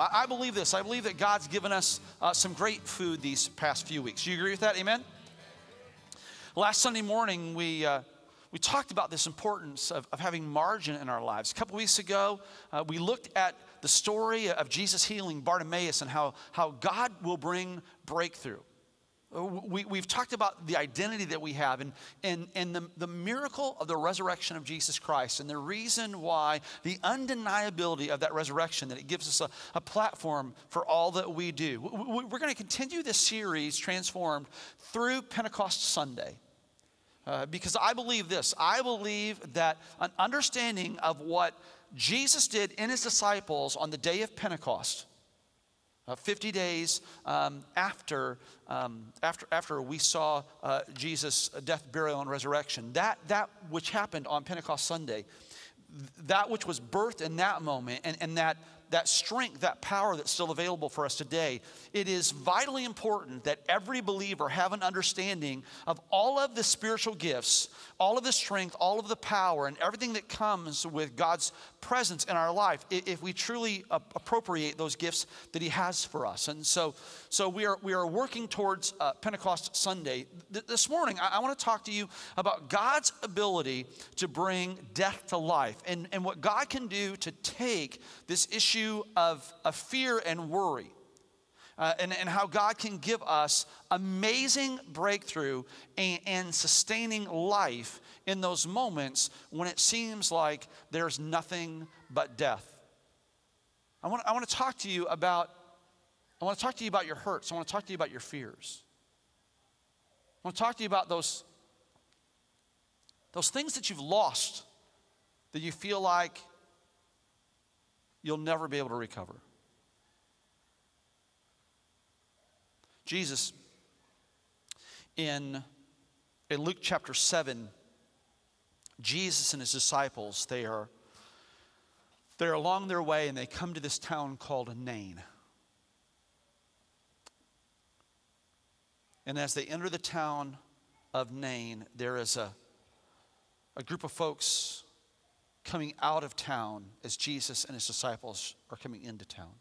I, believe this. I believe that God's given us uh, some great food these past few weeks. Do you agree with that? Amen? Last Sunday morning, we. Uh, we talked about this importance of, of having margin in our lives. A couple weeks ago, uh, we looked at the story of Jesus healing Bartimaeus and how, how God will bring breakthrough. Uh, we, we've talked about the identity that we have and, and, and the, the miracle of the resurrection of Jesus Christ and the reason why, the undeniability of that resurrection, that it gives us a, a platform for all that we do. We're going to continue this series, Transformed, through Pentecost Sunday. Uh, because I believe this I believe that an understanding of what Jesus did in his disciples on the day of Pentecost, uh, 50 days um, after, um, after, after we saw uh, Jesus' death, burial, and resurrection, that, that which happened on Pentecost Sunday, that which was birthed in that moment, and, and that that strength, that power that's still available for us today, it is vitally important that every believer have an understanding of all of the spiritual gifts, all of the strength, all of the power, and everything that comes with God's presence in our life if we truly appropriate those gifts that He has for us. And so, so we, are, we are working towards uh, Pentecost Sunday. Th- this morning, I, I want to talk to you about God's ability to bring death to life and, and what God can do to take this issue of, of fear and worry. Uh, and, and how God can give us amazing breakthrough and, and sustaining life in those moments when it seems like there's nothing but death. I want, I want to talk to you about I want to talk to you about your hurts. I want to talk to you about your fears. I want to talk to you about those, those things that you've lost that you feel like you'll never be able to recover. Jesus, in, in Luke chapter 7, Jesus and his disciples, they are, they're along their way and they come to this town called Nain. And as they enter the town of Nain, there is a, a group of folks coming out of town as Jesus and his disciples are coming into town.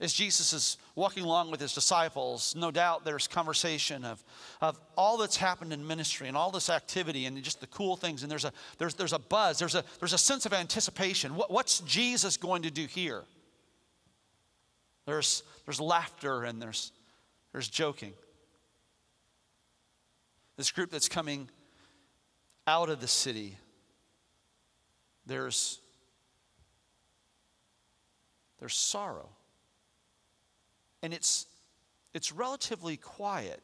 As Jesus is walking along with his disciples, no doubt there's conversation of, of all that's happened in ministry and all this activity and just the cool things. And there's a, there's, there's a buzz, there's a, there's a sense of anticipation. What, what's Jesus going to do here? There's, there's laughter and there's there's joking. This group that's coming out of the city, there's, there's sorrow. And it's, it's relatively quiet,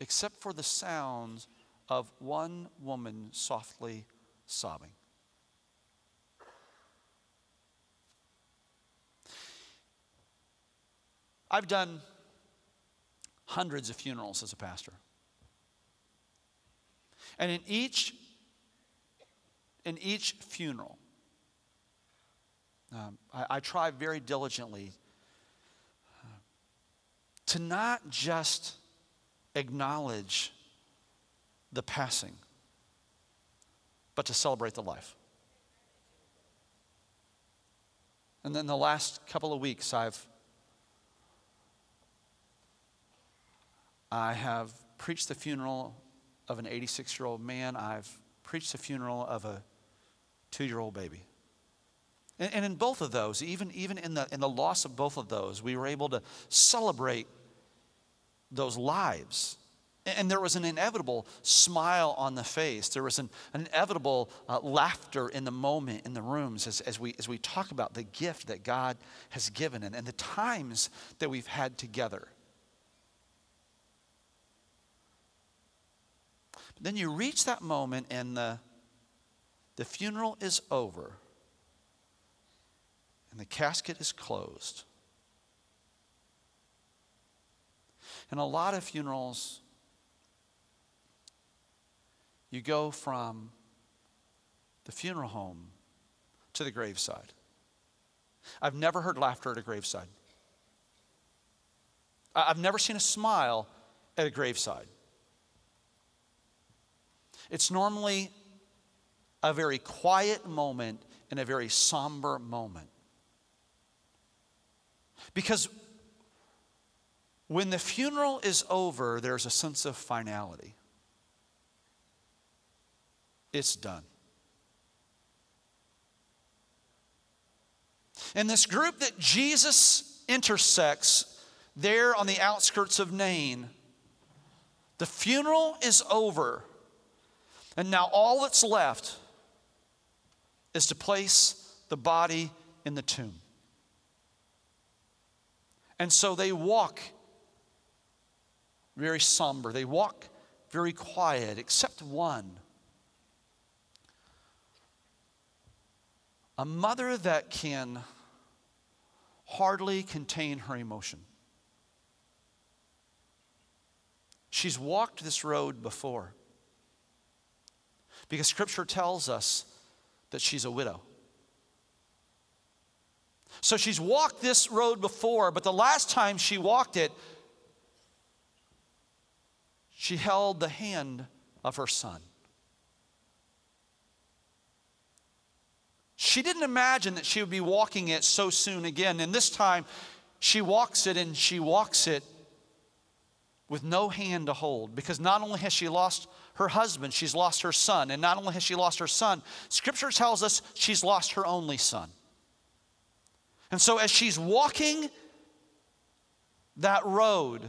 except for the sounds of one woman softly sobbing. I've done hundreds of funerals as a pastor. And in each, in each funeral, um, I, I, try very diligently to not just acknowledge the passing, but to celebrate the life. And then the last couple of weeks, I've I have preached the funeral of an 86 year old man. I've preached the funeral of a two year old baby. And, and, in both of those, even, even in, the, in the loss of both of those, we were able to celebrate those lives. And there was an inevitable smile on the face. There was an, an inevitable uh, laughter in the moment in the rooms as, as, we, as we talk about the gift that God has given and, and the times that we've had together. Then you reach that moment and the, the funeral is over and the casket is closed. In a lot of funerals, you go from the funeral home to the graveside. I've never heard laughter at a graveside. I've never seen a smile at a graveside. It's normally a very quiet moment and a very somber moment. Because when the funeral is over, there's a sense of finality. It's done. And this group that Jesus intersects there on the outskirts of Nain, the funeral is over. And now all that's left is to place the body in the tomb. And so they walk very somber. They walk very quiet, except one. A mother that can hardly contain her emotion. She's walked this road before because Scripture tells us that she's a widow. So she's walked this road before, but the last time she walked it, she held the hand of her son. She didn't imagine that she would be walking it so soon again. And this time, she walks it and she walks it with no hand to hold because not only has she lost her husband, she's lost her son. And not only has she lost her son, scripture tells us she's lost her only son. And so, as she's walking that road,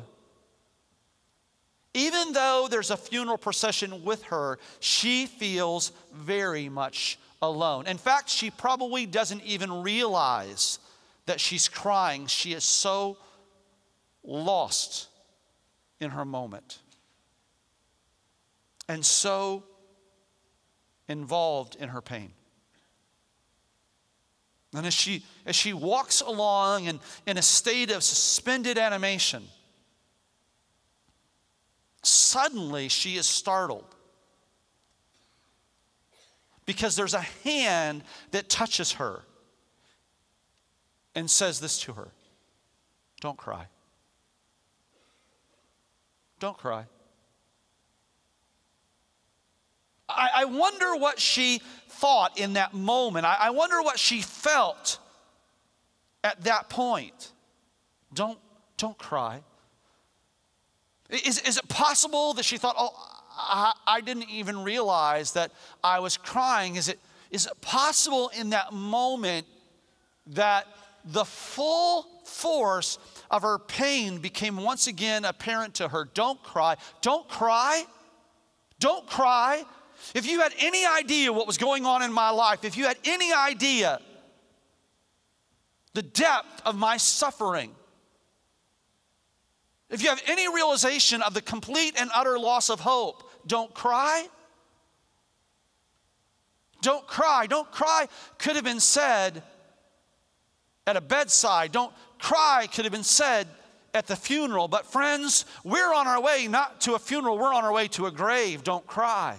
even though there's a funeral procession with her, she feels very much alone. In fact, she probably doesn't even realize that she's crying. She is so lost in her moment and so involved in her pain. And as she, as she walks along in, in a state of suspended animation, suddenly she is startled because there's a hand that touches her and says this to her Don't cry. Don't cry. I, I wonder what she thought in that moment. I, I wonder what she felt at that point. Don't, don't cry. Is, is it possible that she thought, oh, I, I didn't even realize that I was crying? Is it, is it possible in that moment that the full force of her pain became once again apparent to her? Don't cry. Don't cry. Don't cry. If you had any idea what was going on in my life, if you had any idea the depth of my suffering, if you have any realization of the complete and utter loss of hope, don't cry. Don't cry. Don't cry could have been said at a bedside. Don't cry could have been said at the funeral. But, friends, we're on our way not to a funeral, we're on our way to a grave. Don't cry.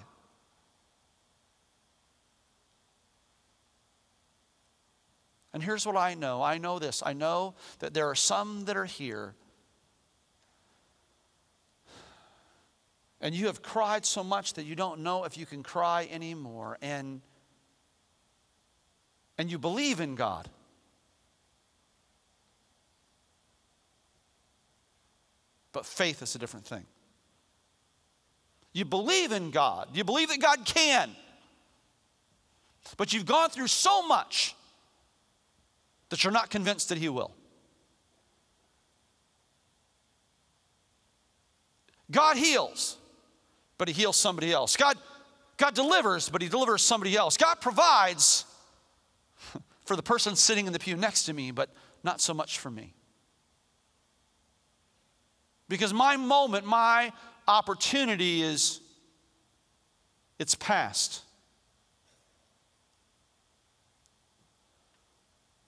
And here's what I know I know this. I know that there are some that are here, and you have cried so much that you don't know if you can cry anymore. And, and you believe in God. But faith is a different thing. You believe in God, you believe that God can. But you've gone through so much that you're not convinced that He will. God heals, but He heals somebody else. God, God delivers, but He delivers somebody else. God provides for the person sitting in the pew next to me, but not so much for me. Because my moment, my opportunity is, it's past.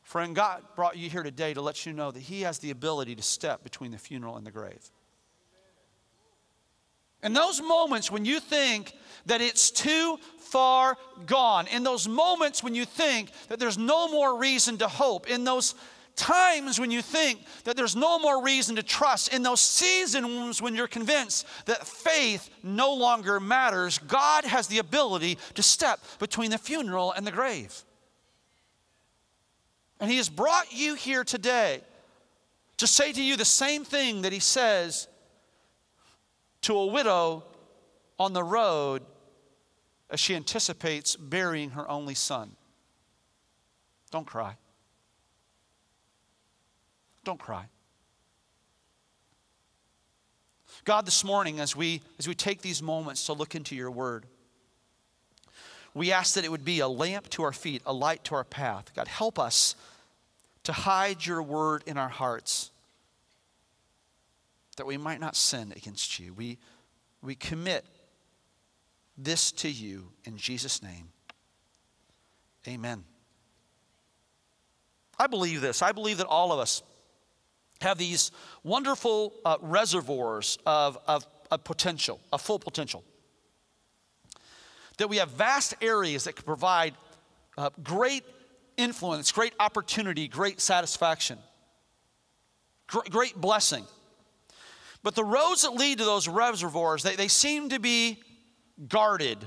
Friend, God brought you here today to let you know that He has the ability to step between the funeral and the grave. In those moments when you think that it's too far gone, in those moments when you think that there's no more reason to hope, in those times when you think that there's no more reason to trust, in those seasons when you're convinced that faith no longer matters, God has the ability to step between the funeral and the grave. And He has brought you here today to say to you the same thing that He says to a widow on the road as she anticipates burying her only son. Don't cry. Don't cry. God, this morning, as we, as we take these moments to look into your word, we ask that it would be a lamp to our feet, a light to our path. God, help us to hide your word in our hearts that we might not sin against you. We, we commit this to you in Jesus' name. Amen. I believe this. I believe that all of us have these wonderful uh, reservoirs of, of, of potential, of full potential. That we have vast areas that can provide uh, great influence, great opportunity, great satisfaction, gr- great blessing. But the roads that lead to those reservoirs, they, they seem to be guarded.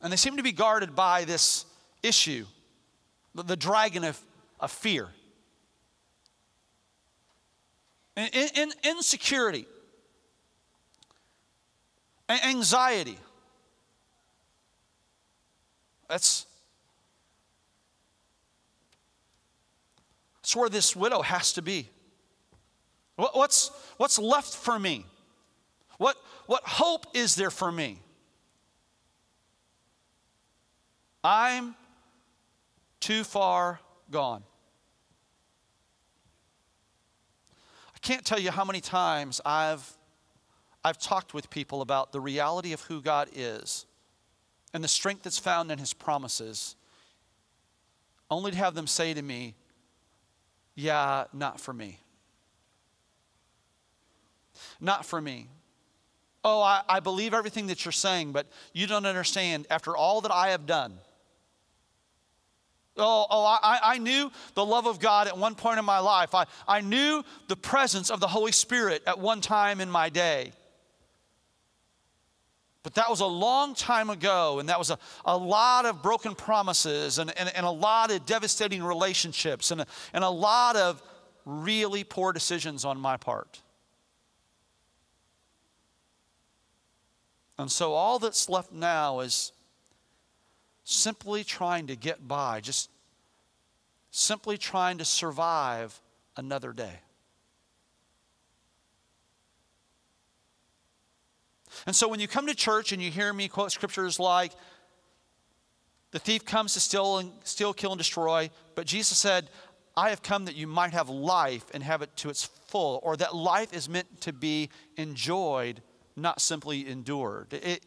And they seem to be guarded by this issue, the, the dragon of, of fear. In, in, insecurity, anxiety. That's, that's where this widow has to be. What's, what's left for me? What, what hope is there for me? I'm too far gone. I can't tell you how many times I've, I've talked with people about the reality of who God is and the strength that's found in His promises, only to have them say to me, Yeah, not for me. Not for me. Oh, I, I believe everything that you're saying, but you don't understand. After all that I have done, Oh, oh I, I knew the love of God at one point in my life. I, I knew the presence of the Holy Spirit at one time in my day. But that was a long time ago, and that was a, a lot of broken promises and, and, and a lot of devastating relationships and a, and a lot of really poor decisions on my part. And so all that's left now is simply trying to get by, just simply trying to survive another day. And so when you come to church and you hear me quote scriptures like, the thief comes to steal and steal, kill, and destroy, but Jesus said, I have come that you might have life and have it to its full, or that life is meant to be enjoyed not simply endured. It,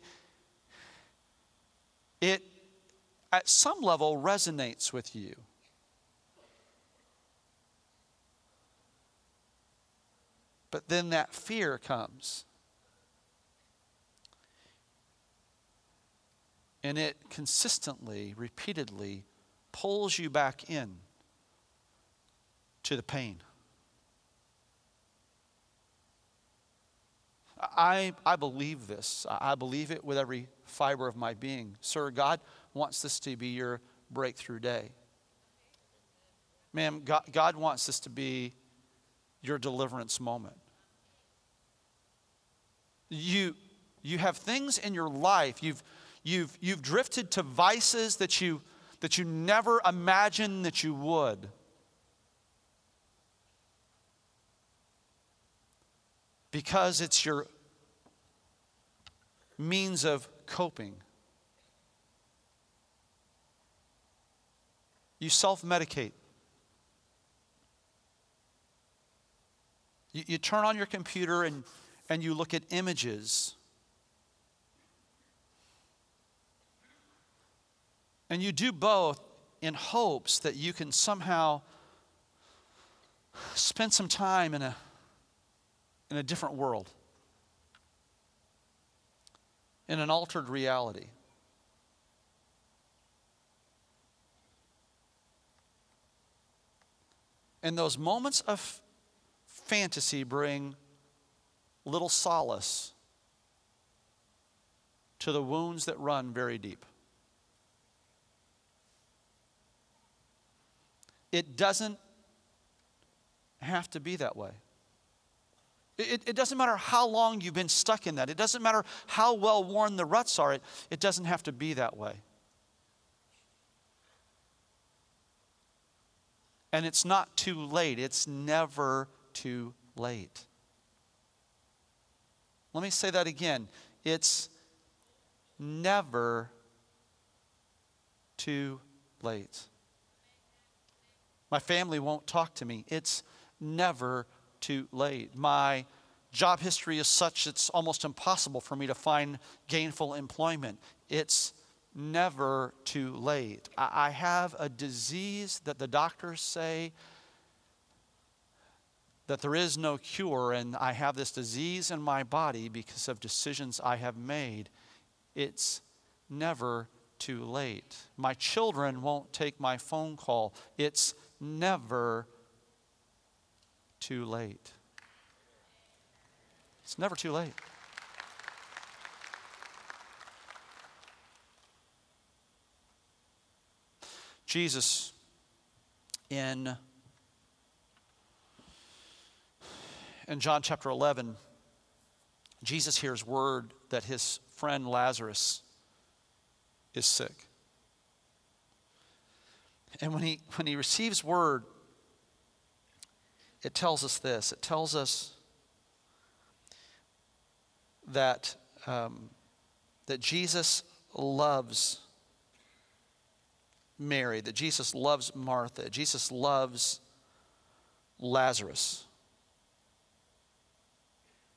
it at some level resonates with you. But then that fear comes. And it consistently, repeatedly pulls you back in to the pain. I, I believe this. I believe it with every fiber of my being. Sir, God wants this to be your breakthrough day. Ma'am, God, God wants this to be your deliverance moment. You, you have things in your life, you've, you've, you've drifted to vices that you, that you never imagined that you would. because it's your means of coping. You self medicate. You, you, turn on your computer and, and you look at images. And you do both in hopes that you can somehow spend some time in a in a different world, in an altered reality. And those moments of fantasy bring little solace to the wounds that run very deep. It doesn't have to be that way. It, it, doesn't matter how long you've been stuck in that. It doesn't matter how well worn the ruts are. It, it doesn't have to be that way. And it's not too late. It's never too late. Let me say that again. It's never too late. My family won't talk to me. It's never too late. My job history is such it's almost impossible for me to find gainful employment. It's never too late. I have a disease that the doctors say that there is no cure, and I have this disease in my body because of decisions I have made. It's never too late. My children won't take my phone call. It's never too late. It's never too late. Jesus in in John chapter 11 Jesus hears word that his friend Lazarus is sick. And when he when he receives word it tells us this it tells us that, um, that Jesus loves Mary, that Jesus loves Martha, Jesus loves Lazarus.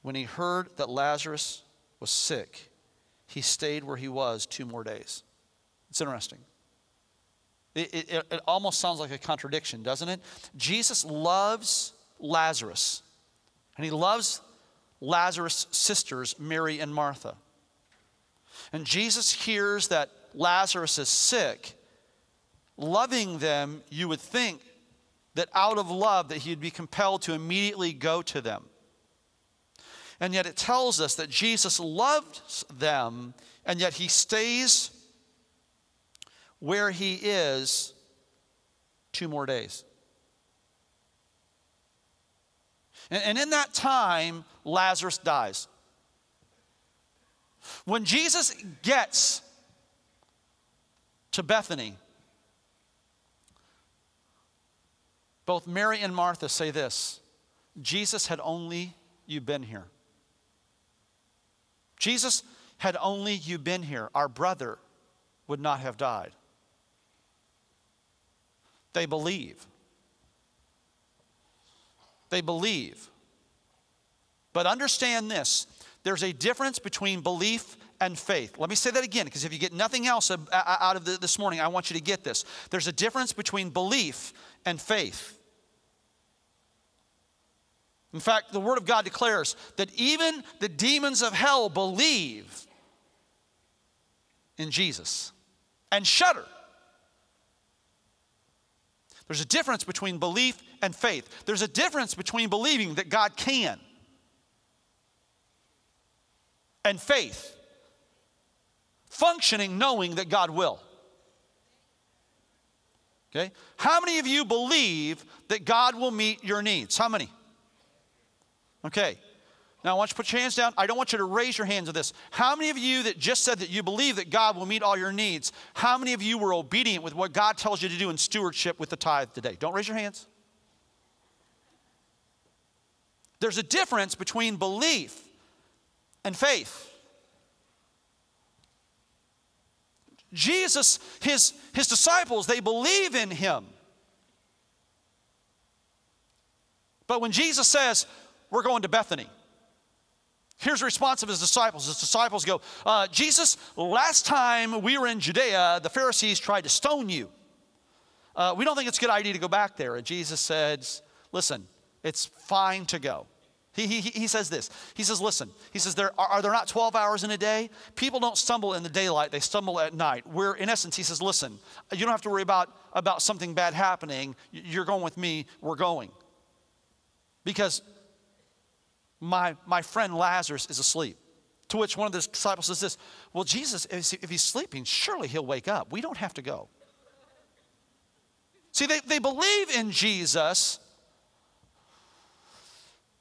When he heard that Lazarus was sick, he stayed where he was two more days. It's interesting. It, it, it, almost sounds like a contradiction, doesn't it? Jesus loves Lazarus. And he loves Lazarus' sisters, Mary and Martha. And Jesus hears that Lazarus is sick. Loving them, you would think that out of love that he'd be compelled to immediately go to them. And yet it tells us that Jesus loves them, and yet he stays where he is two more days. And, and in that time, Lazarus dies. When Jesus gets to Bethany, both Mary and Martha say this Jesus had only you been here. Jesus had only you been here, our brother would not have died. They believe. They believe. But understand this there's a difference between belief and faith. Let me say that again, because if you get nothing else out of this morning, I want you to get this. There's a difference between belief and faith. In fact, the Word of God declares that even the demons of hell believe in Jesus and shudder. There's a difference between belief and faith. There's a difference between believing that God can and faith, functioning knowing that God will. Okay? How many of you believe that God will meet your needs? How many? Okay. Now, I want you to put your hands down. I don't want you to raise your hands to this. How many of you that just said that you believe that God will meet all your needs, how many of you were obedient with what God tells you to do in stewardship with the tithe today? Don't raise your hands. There's a difference between belief and faith. Jesus, his, his disciples, they believe in him. But when Jesus says, We're going to Bethany, Here's the response of his disciples. His disciples go, uh, Jesus, last time we were in Judea, the Pharisees tried to stone you. Uh, we don't think it's a good idea to go back there. And Jesus says, Listen, it's fine to go. He, he, he says this. He says, Listen, he says, there, are, are there not 12 hours in a day? People don't stumble in the daylight, they stumble at night. Where, in essence, he says, Listen, you don't have to worry about, about something bad happening. You're going with me, we're going. Because my, my friend Lazarus is asleep. To which one of the disciples says this Well, Jesus, if he's sleeping, surely he'll wake up. We don't have to go. See, they, they believe in Jesus,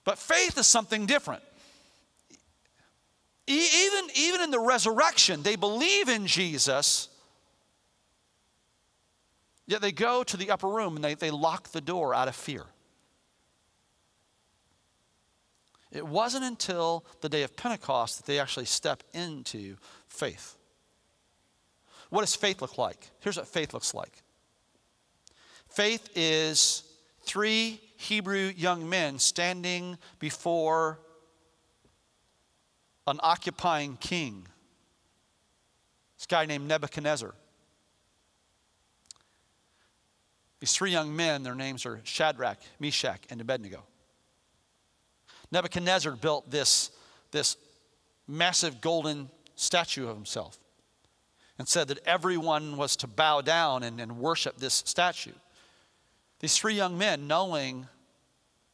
but faith is something different. Even, even in the resurrection, they believe in Jesus, yet they go to the upper room and they, they lock the door out of fear. It wasn't until the day of Pentecost that they actually step into faith. What does faith look like? Here's what faith looks like faith is three Hebrew young men standing before an occupying king. This guy named Nebuchadnezzar. These three young men, their names are Shadrach, Meshach, and Abednego. Nebuchadnezzar built this, this massive golden statue of himself and said that everyone was to bow down and, and worship this statue. These three young men, knowing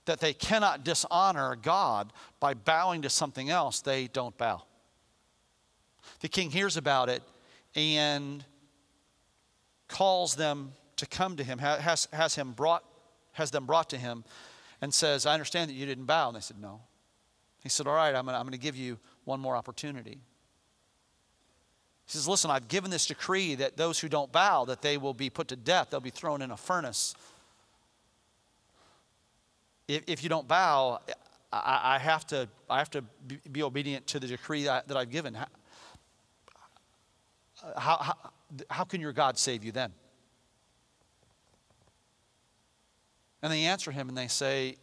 that they cannot dishonor God by bowing to something else, they don't bow. The king hears about it and calls them to come to him, has, has, him brought, has them brought to him, and says, I understand that you didn't bow. And they said, No. He said, All right, I'm going to give you one more opportunity. He says, Listen, I've given this decree that those who don't bow, that they will be put to death, they'll be thrown in a furnace. If, if you don't bow, I, I, have to, I have to be obedient to the decree that, that I've given. How, how, how can your God save you then? And they answer him and they say,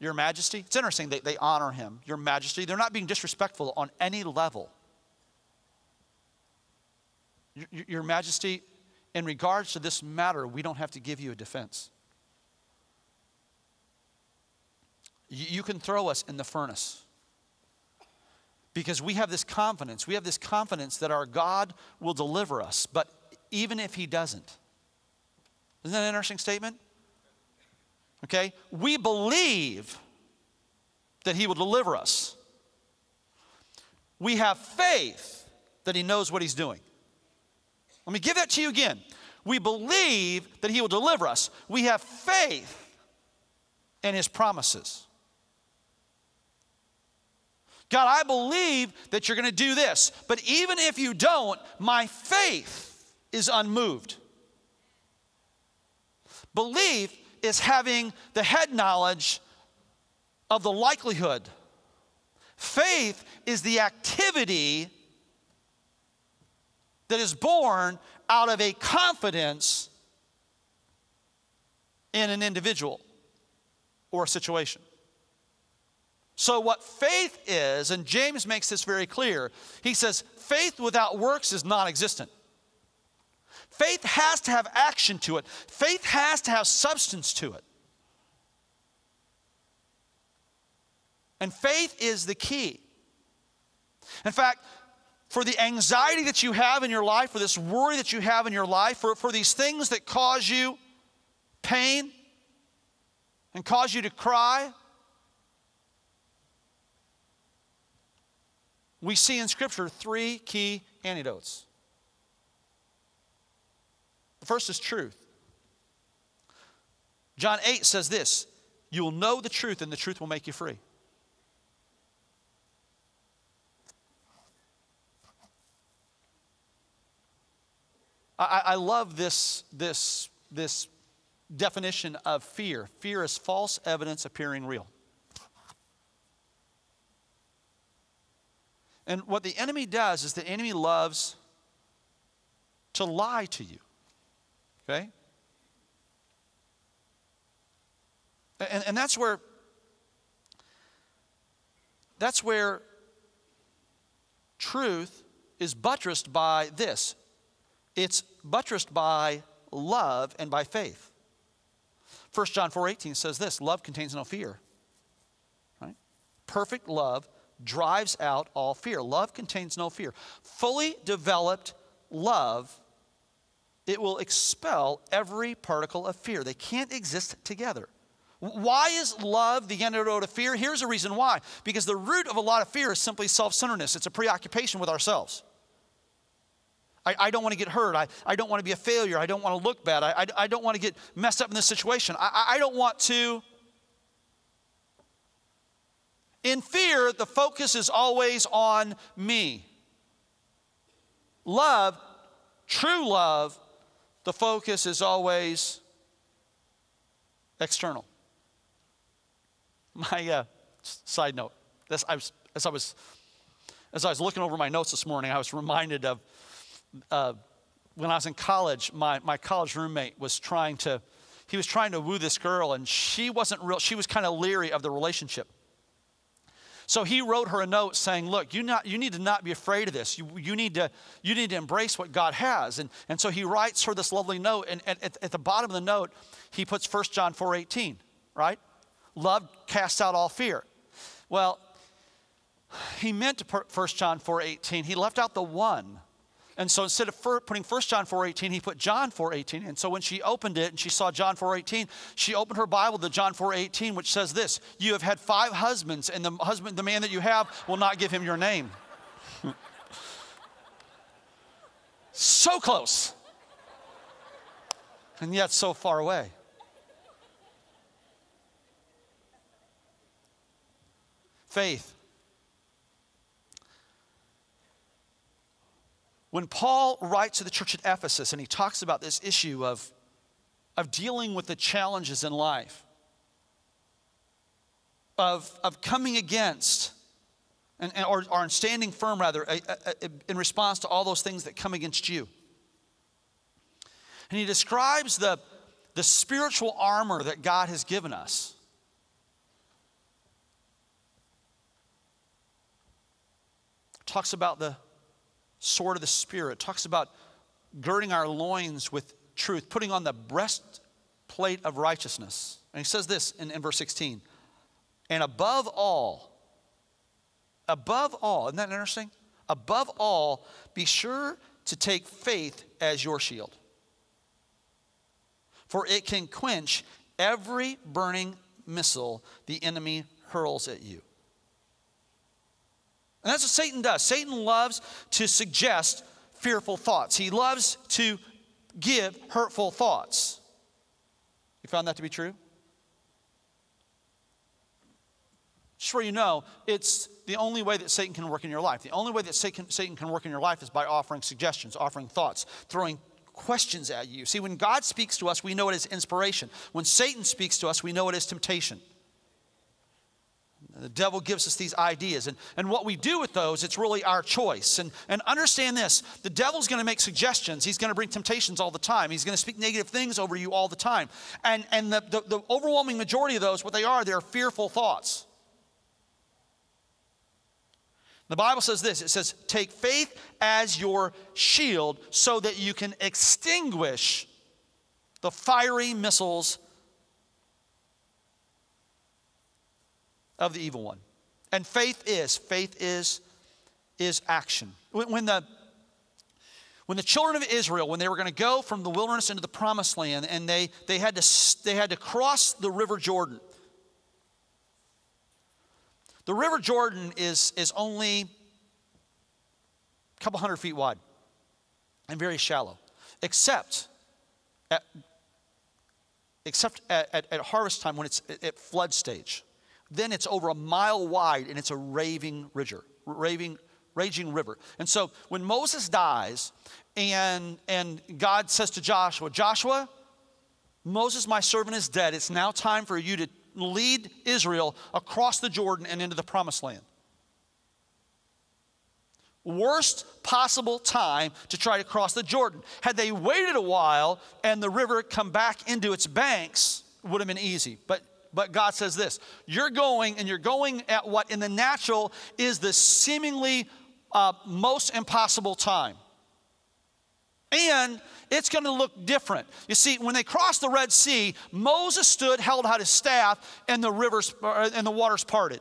Your Majesty. It's interesting, they, they honor him. Your Majesty. They're not being disrespectful on any level. Your, Your Majesty, in regards to this matter, we don't have to give you a defense. You, you can throw us in the furnace because we have this confidence. We have this confidence that our God will deliver us. But even if He doesn't, isn't that an interesting statement? Okay? We believe that He will deliver us. We have faith that He knows what He's doing. Let me give that to you again. We believe that He will deliver us. We have faith in His promises. God, I believe that you're going to do this, but even if you don't, my faith is unmoved. Belief is having the head knowledge of the likelihood. Faith is the activity that is born out of a confidence in an individual or a situation. So, what faith is, and James makes this very clear, he says, faith without works is non existent. Faith has to have action to it, faith has to have substance to it. And faith is the key. In fact, for the anxiety that you have in your life, for this worry that you have in your life, for, for these things that cause you pain and cause you to cry, we see in Scripture three key antidotes. The first is truth. John 8 says this You will know the truth, and the truth will make you free. I, I love this, this, this definition of fear. Fear is false evidence appearing real. And what the enemy does is the enemy loves to lie to you. Okay? And, and that's where that's where truth is buttressed by this. It's buttressed by love and by faith. 1 John 4:18 says this, love contains no fear. Right? Perfect love drives out all fear. Love contains no fear. Fully developed love it will expel every particle of fear. They can't exist together. Why is love the antidote of fear? Here's a reason why. Because the root of a lot of fear is simply self centeredness, it's a preoccupation with ourselves. I, I don't want to get hurt. I, I don't want to be a failure. I don't want to look bad. I, I, I don't want to get messed up in this situation. I, I don't want to. In fear, the focus is always on me. Love, true love, the focus is always external. My uh, side note, this, I was, as, I was, as I was looking over my notes this morning, I was reminded of uh, when I was in college, my, my college roommate was trying to, he was trying to woo this girl, and she wasn't real, she was kind of leery of the relationship. So he wrote her a note saying, Look, you, not, you need to not be afraid of this. You, you, need, to, you need to embrace what God has. And, and so he writes her this lovely note. And at, at, at the bottom of the note, he puts 1 John 4 18, right? Love casts out all fear. Well, he meant to put 1 John 4 18. He left out the one and so instead of putting 1 John 4.18, he put John 4.18. And so when she opened it and she saw John 4.18, she opened her Bible to John 4.18, which says this, you have had five husbands, and the husband, the man that you have will not give him your name. so close. And yet so far away. Faith When Paul writes to the church at Ephesus and he talks about this issue of, of dealing with the challenges in life, of, of coming against, and, and or, or standing firm rather, a, a, a, in response to all those things that come against you. And he describes the, the spiritual armor that God has given us. Talks about the sword of the Spirit. Talks about girding our loins with truth, putting on the breastplate of righteousness. And he says this in, in verse 16 and above all, above all, isn't that interesting? Above all, be sure to take faith as your shield. For it can quench every burning missile the enemy hurls at you. And that's what Satan does. Satan loves to suggest fearful thoughts, he loves to give hurtful thoughts. You found that to be true? Just where you know, it's the only way that Satan can work in your life. The only way that Satan, Satan can work in your life is by offering suggestions, offering thoughts, throwing questions at you. See, when God speaks to us, we know it is inspiration. When Satan speaks to us, we know it is temptation. The devil gives us these ideas. And, and what we do with those, it's really our choice. And, and understand this the devil's going to make suggestions. He's going to bring temptations all the time. He's going to speak negative things over you all the time. And, and the, the, the overwhelming majority of those, what they are, they're fearful thoughts. The Bible says this it says, Take faith as your shield so that you can extinguish the fiery missiles of the evil one. And faith is, faith is, is action. When, the when the children of Israel, when they were going to go from the wilderness into the promised land, and they, they, had to, they had to cross the river Jordan. The river Jordan is, is only a couple hundred feet wide and very shallow, except at, except at, at, at harvest time when it's at flood stage then it's over a mile wide and it's a raving raving, raging river. And so when Moses dies and, and God says to Joshua, Joshua, Moses, my servant, is dead. It's now time for you to lead Israel across the Jordan and into the promised land. Worst possible time to try to cross the Jordan. Had they waited a while and the river come back into its banks, would have been easy. But but God says this you're going and you're going at what in the natural is the seemingly uh, most impossible time. And it's going to look different. You see, when they crossed the Red Sea, Moses stood, held out his staff, and the rivers uh, and the waters parted.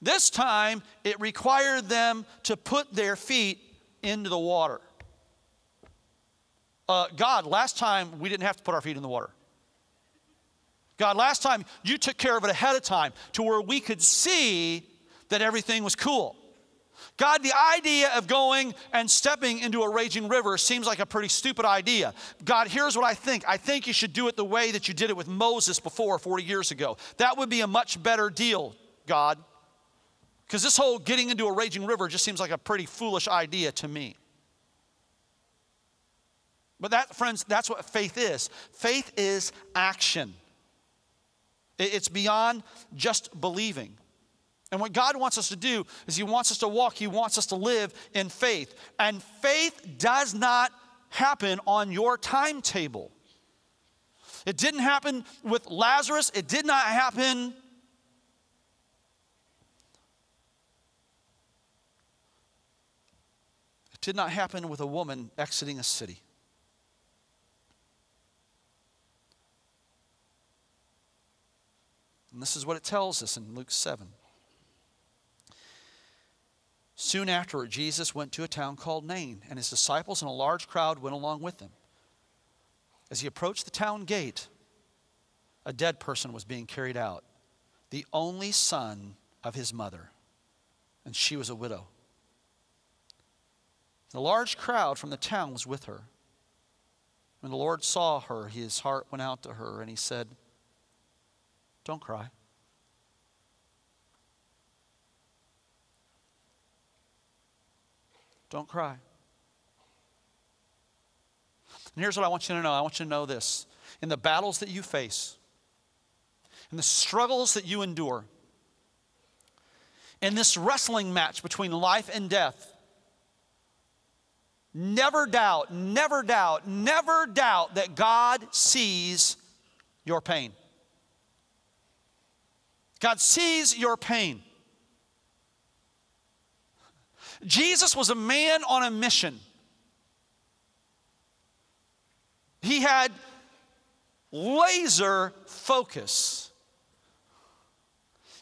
This time, it required them to put their feet into the water. Uh, God, last time we didn't have to put our feet in the water. God, last time you took care of it ahead of time to where we could see that everything was cool. God, the idea of going and stepping into a raging river seems like a pretty stupid idea. God, here's what I think. I think you should do it the way that you did it with Moses before 40 years ago. That would be a much better deal, God. Because this whole getting into a raging river just seems like a pretty foolish idea to me. But that, friends, that's what faith is. Faith is action. It's beyond just believing. And what God wants us to do is He wants us to walk, He wants us to live in faith. And faith does not happen on your timetable. It didn't happen with Lazarus, it did not happen. It did not happen with a woman exiting a city. And this is what it tells us in Luke 7. Soon afterward, Jesus went to a town called Nain, and his disciples and a large crowd went along with him. As he approached the town gate, a dead person was being carried out, the only son of his mother, and she was a widow. The large crowd from the town was with her. When the Lord saw her, his heart went out to her, and he said, don't cry. Don't cry. And here's what I want you to know I want you to know this. In the battles that you face, in the struggles that you endure, in this wrestling match between life and death, never doubt, never doubt, never doubt that God sees your pain. God sees your pain. Jesus was a man on a mission. He had laser focus.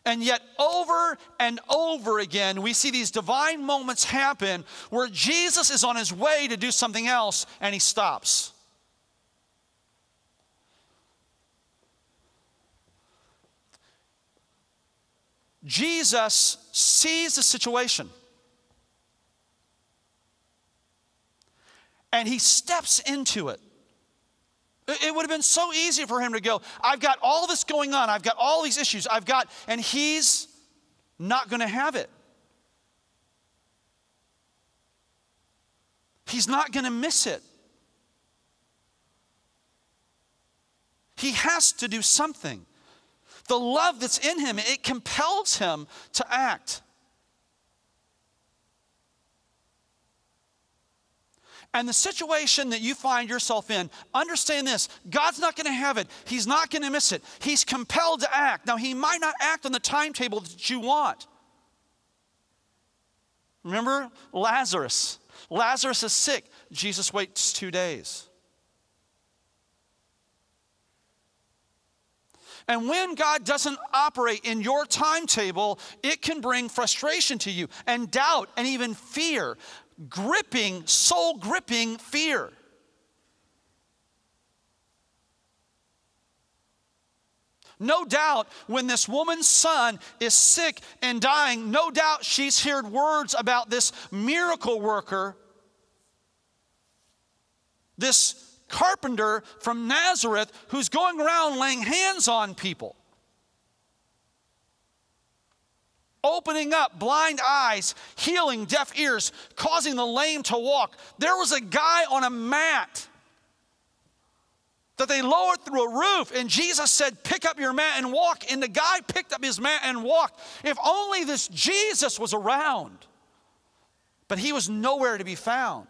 And yet, over and over again, we see these divine moments happen where Jesus is on his way to do something else and he stops. Jesus sees the situation and he steps into it. It would have been so easy for him to go, I've got all this going on, I've got all these issues, I've got, and he's not going to have it. He's not going to miss it. He has to do something the love that's in him, it compels him to act. And the situation that you find yourself in, understand this God's not going to have it. He's not going to miss it. He's compelled to act. Now, He might not act on the timetable that you want. Remember Lazarus? Lazarus is sick. Jesus waits two days. And when God doesn't operate in your timetable, it can bring frustration to you and doubt and even fear, gripping, soul gripping fear. No doubt, when this woman's son is sick and dying, no doubt she's heard words about this miracle worker, this carpenter from Nazareth who's going around laying hands on people. Opening up blind eyes, healing deaf ears, causing the lame to walk. There was a guy on a mat that they lowered through a roof, and Jesus said, Pick up your mat and walk. And the guy picked up his mat and walked. If only this Jesus was around. But he was nowhere to be found.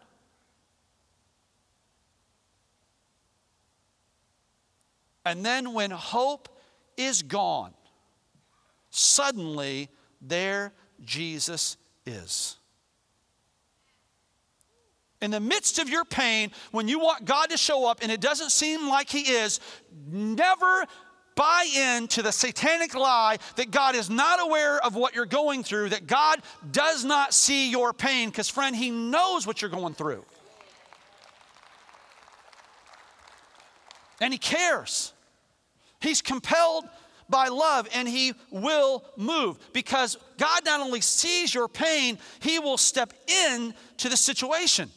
And then when hope is gone, suddenly there Jesus is. In the midst of your pain, when you want God to show up and it doesn't seem like He is, never buy into the satanic lie that God is not aware of what you're going through, that God does not see your pain, because, friend, He knows what you're going through. And He cares. He's compelled by love and He will move because God not only sees your pain, He will step in to the situation.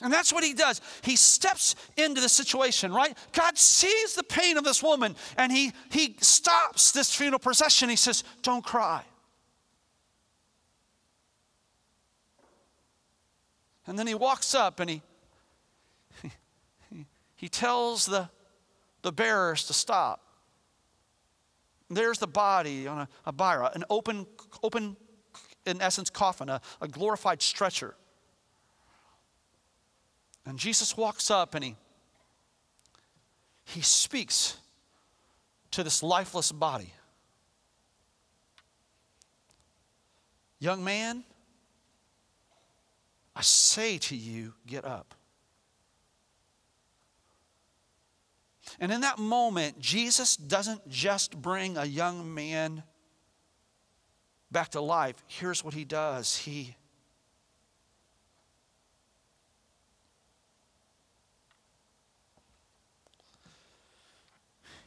And that's what he does. He steps into the situation, right? God sees the pain of this woman and he, he stops this funeral procession. He says, Don't cry. And then he walks up and he, he, tells the, the bearers to stop. There's the body on a, a an open, open, in essence, coffin, a, a glorified stretcher. And Jesus walks up and he, he speaks to this lifeless body. Young man, I say to you, get up. And in that moment, Jesus doesn't just bring a young man back to life. Here's what he does He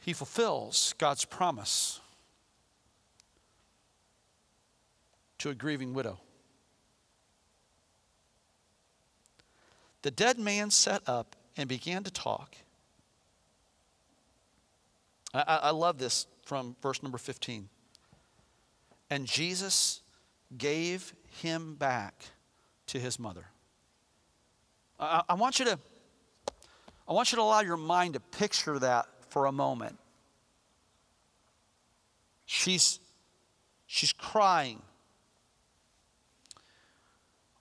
He fulfills God's promise to a grieving widow. The dead man sat up and began to talk. I, I, love this from verse number 15. And Jesus gave him back to his mother. I, I want you to I want you to allow your mind to picture that for a moment. She's she's crying.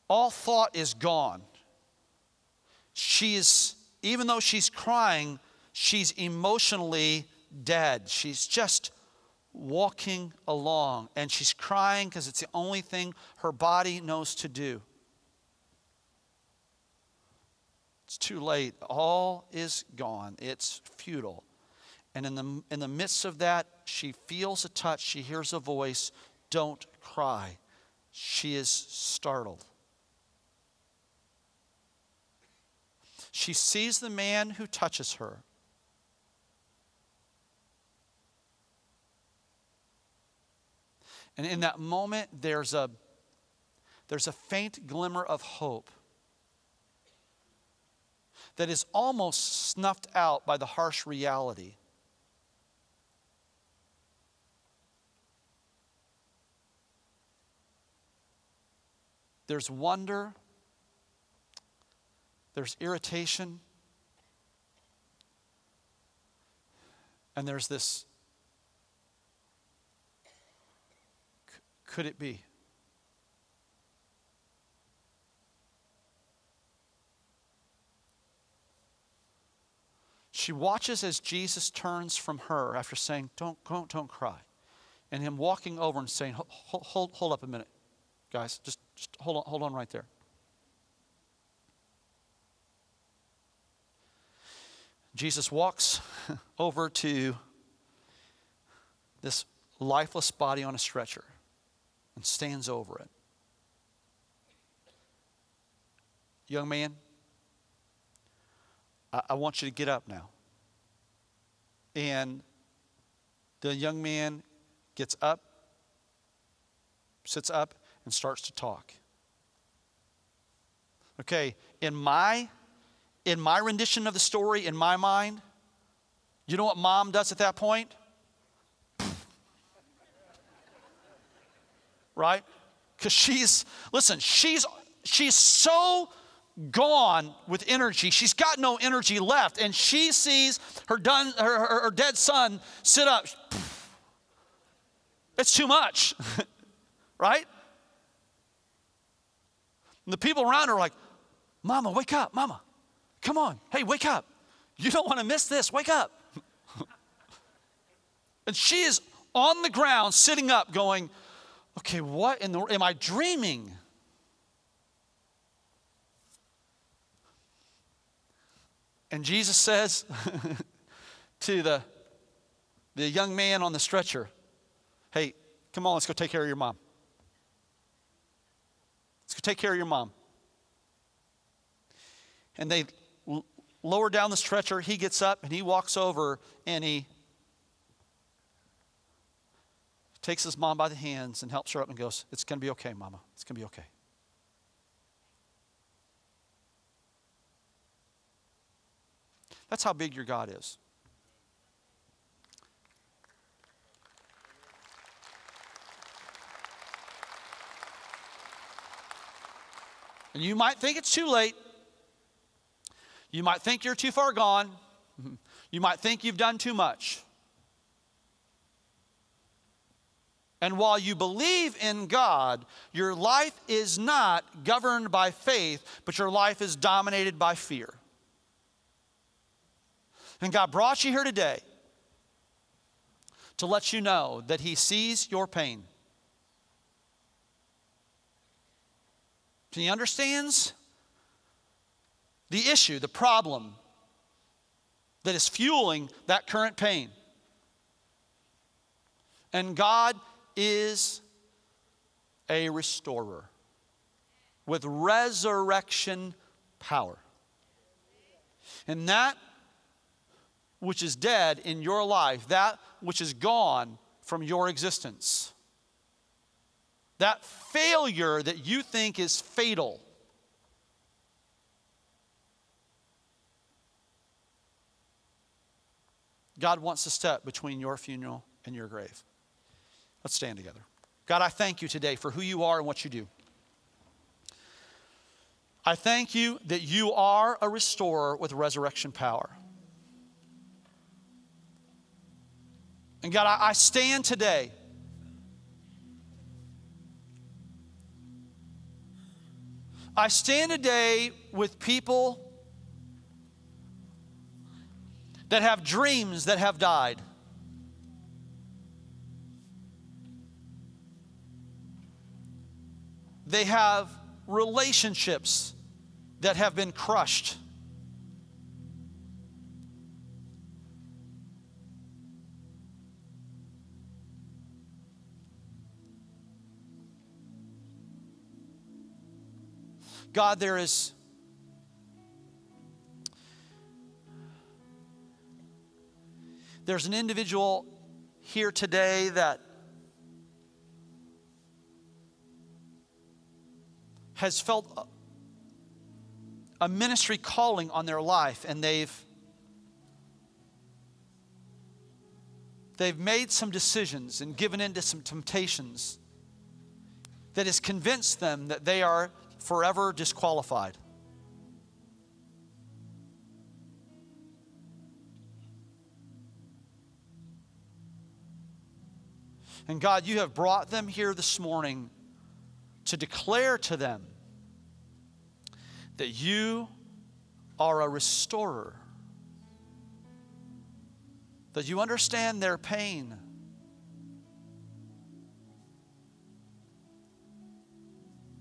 All thought is gone. She is even though she's crying, she's emotionally dead. She's just walking along and she's crying because it's the only thing her body knows to do. It's too late. All is gone. It's futile. And in the, in the midst of that, she feels a touch, she hears a voice Don't cry. She is startled. She sees the man who touches her. And in that moment, there's a, there's a faint glimmer of hope that is almost snuffed out by the harsh reality. There's wonder, there's irritation, and there's this could it be? She watches as Jesus turns from her after saying, Don't, don't, don't cry. And him walking over and saying, hold, hold, hold up a minute, guys. Just, just hold, on, hold on right there. Jesus walks over to this lifeless body on a stretcher and stands over it. Young man, I, I want you to get up now. And the young man gets up, sits up, and starts to talk. Okay, in my in my rendition of the story, in my mind, you know what mom does at that point? Right? Because she's, listen, she's she's so gone with energy. She's got no energy left. And she sees her, done, her, her, her dead son sit up. It's too much, right? And the people around her are like, Mama, wake up, Mama. Come on. Hey, wake up. You don't want to miss this. Wake up. and she is on the ground, sitting up, going, okay, what in the am I dreaming? And Jesus says to the, the young man on the stretcher, Hey, come on, let's go take care of your mom. Let's go take care of your mom. And they lower down the stretcher. He gets up and he walks over and he takes his mom by the hands and helps her up and goes, It's going to be okay, mama. It's going to be okay. That's how big your God is. And you might think it's too late. You might think you're too far gone. You might think you've done too much. And while you believe in God, your life is not governed by faith, but your life is dominated by fear. And God brought you here today to let you know that He sees your pain. He understands the issue, the problem that is fueling that current pain. And God is a restorer with resurrection power. And that which is dead in your life, that which is gone from your existence, that failure that you think is fatal. God wants to step between your funeral and your grave. Let's stand together. God, I thank you today for who you are and what you do. I thank you that you are a restorer with resurrection power. And God, I, I stand today. I stand today with people that have dreams that have died. They have relationships that have been crushed. God, there is there's an individual here today that has felt a ministry calling on their life and they've they've made some decisions and given into some temptations that has convinced them that they are forever disqualified. And God, you have brought them here this morning to declare to them that you are a restorer, that you understand their pain.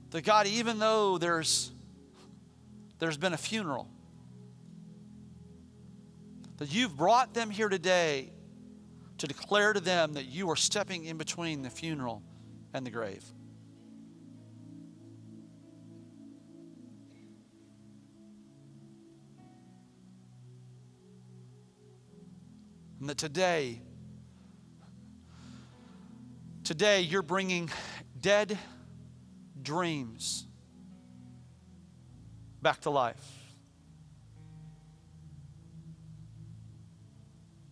That God, even though there's, there's been a funeral, that you've brought them here today to declare to them that you are stepping in between the funeral and the grave. And that today, today you're bringing dead dreams back to life.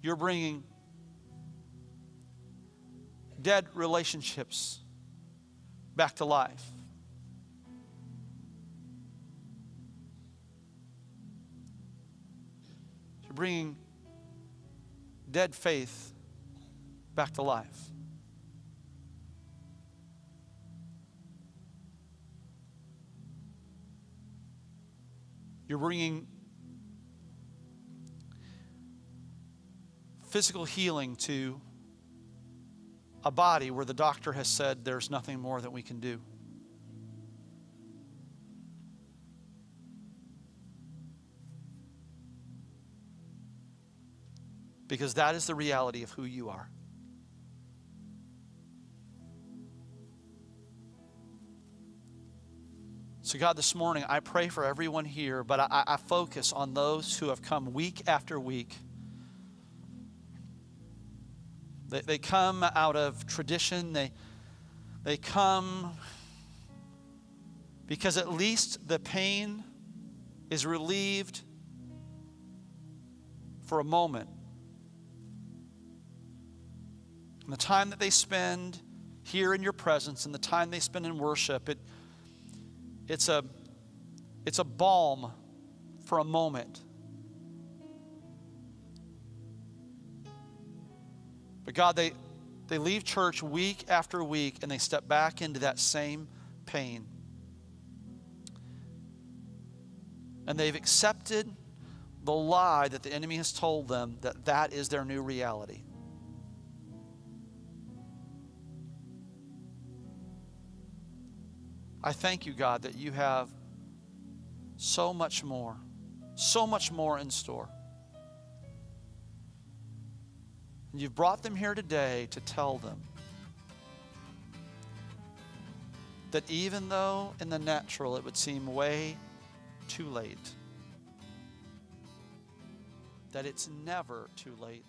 You're bringing dead relationships back to life. You're bringing dead faith back to life. You're bringing physical healing to a body where the doctor has said there's nothing more that we can do. Because that is the reality of who you are. So, God, this morning, I pray for everyone here, but I, I, focus on those who have come week after week They, they come out of tradition. They, they come because at least the pain is relieved for a moment. And the time that they spend here in your presence and the time they spend in worship, it, it's, a, it's a balm for a moment. But God, they, they leave church week after week and they step back into that same pain. And they've accepted the lie that the enemy has told them that that is their new reality. I thank you, God, that you have so much more, so much more in store. And you've brought them here today to tell them that even though in the natural it would seem way too late, that it's never too late.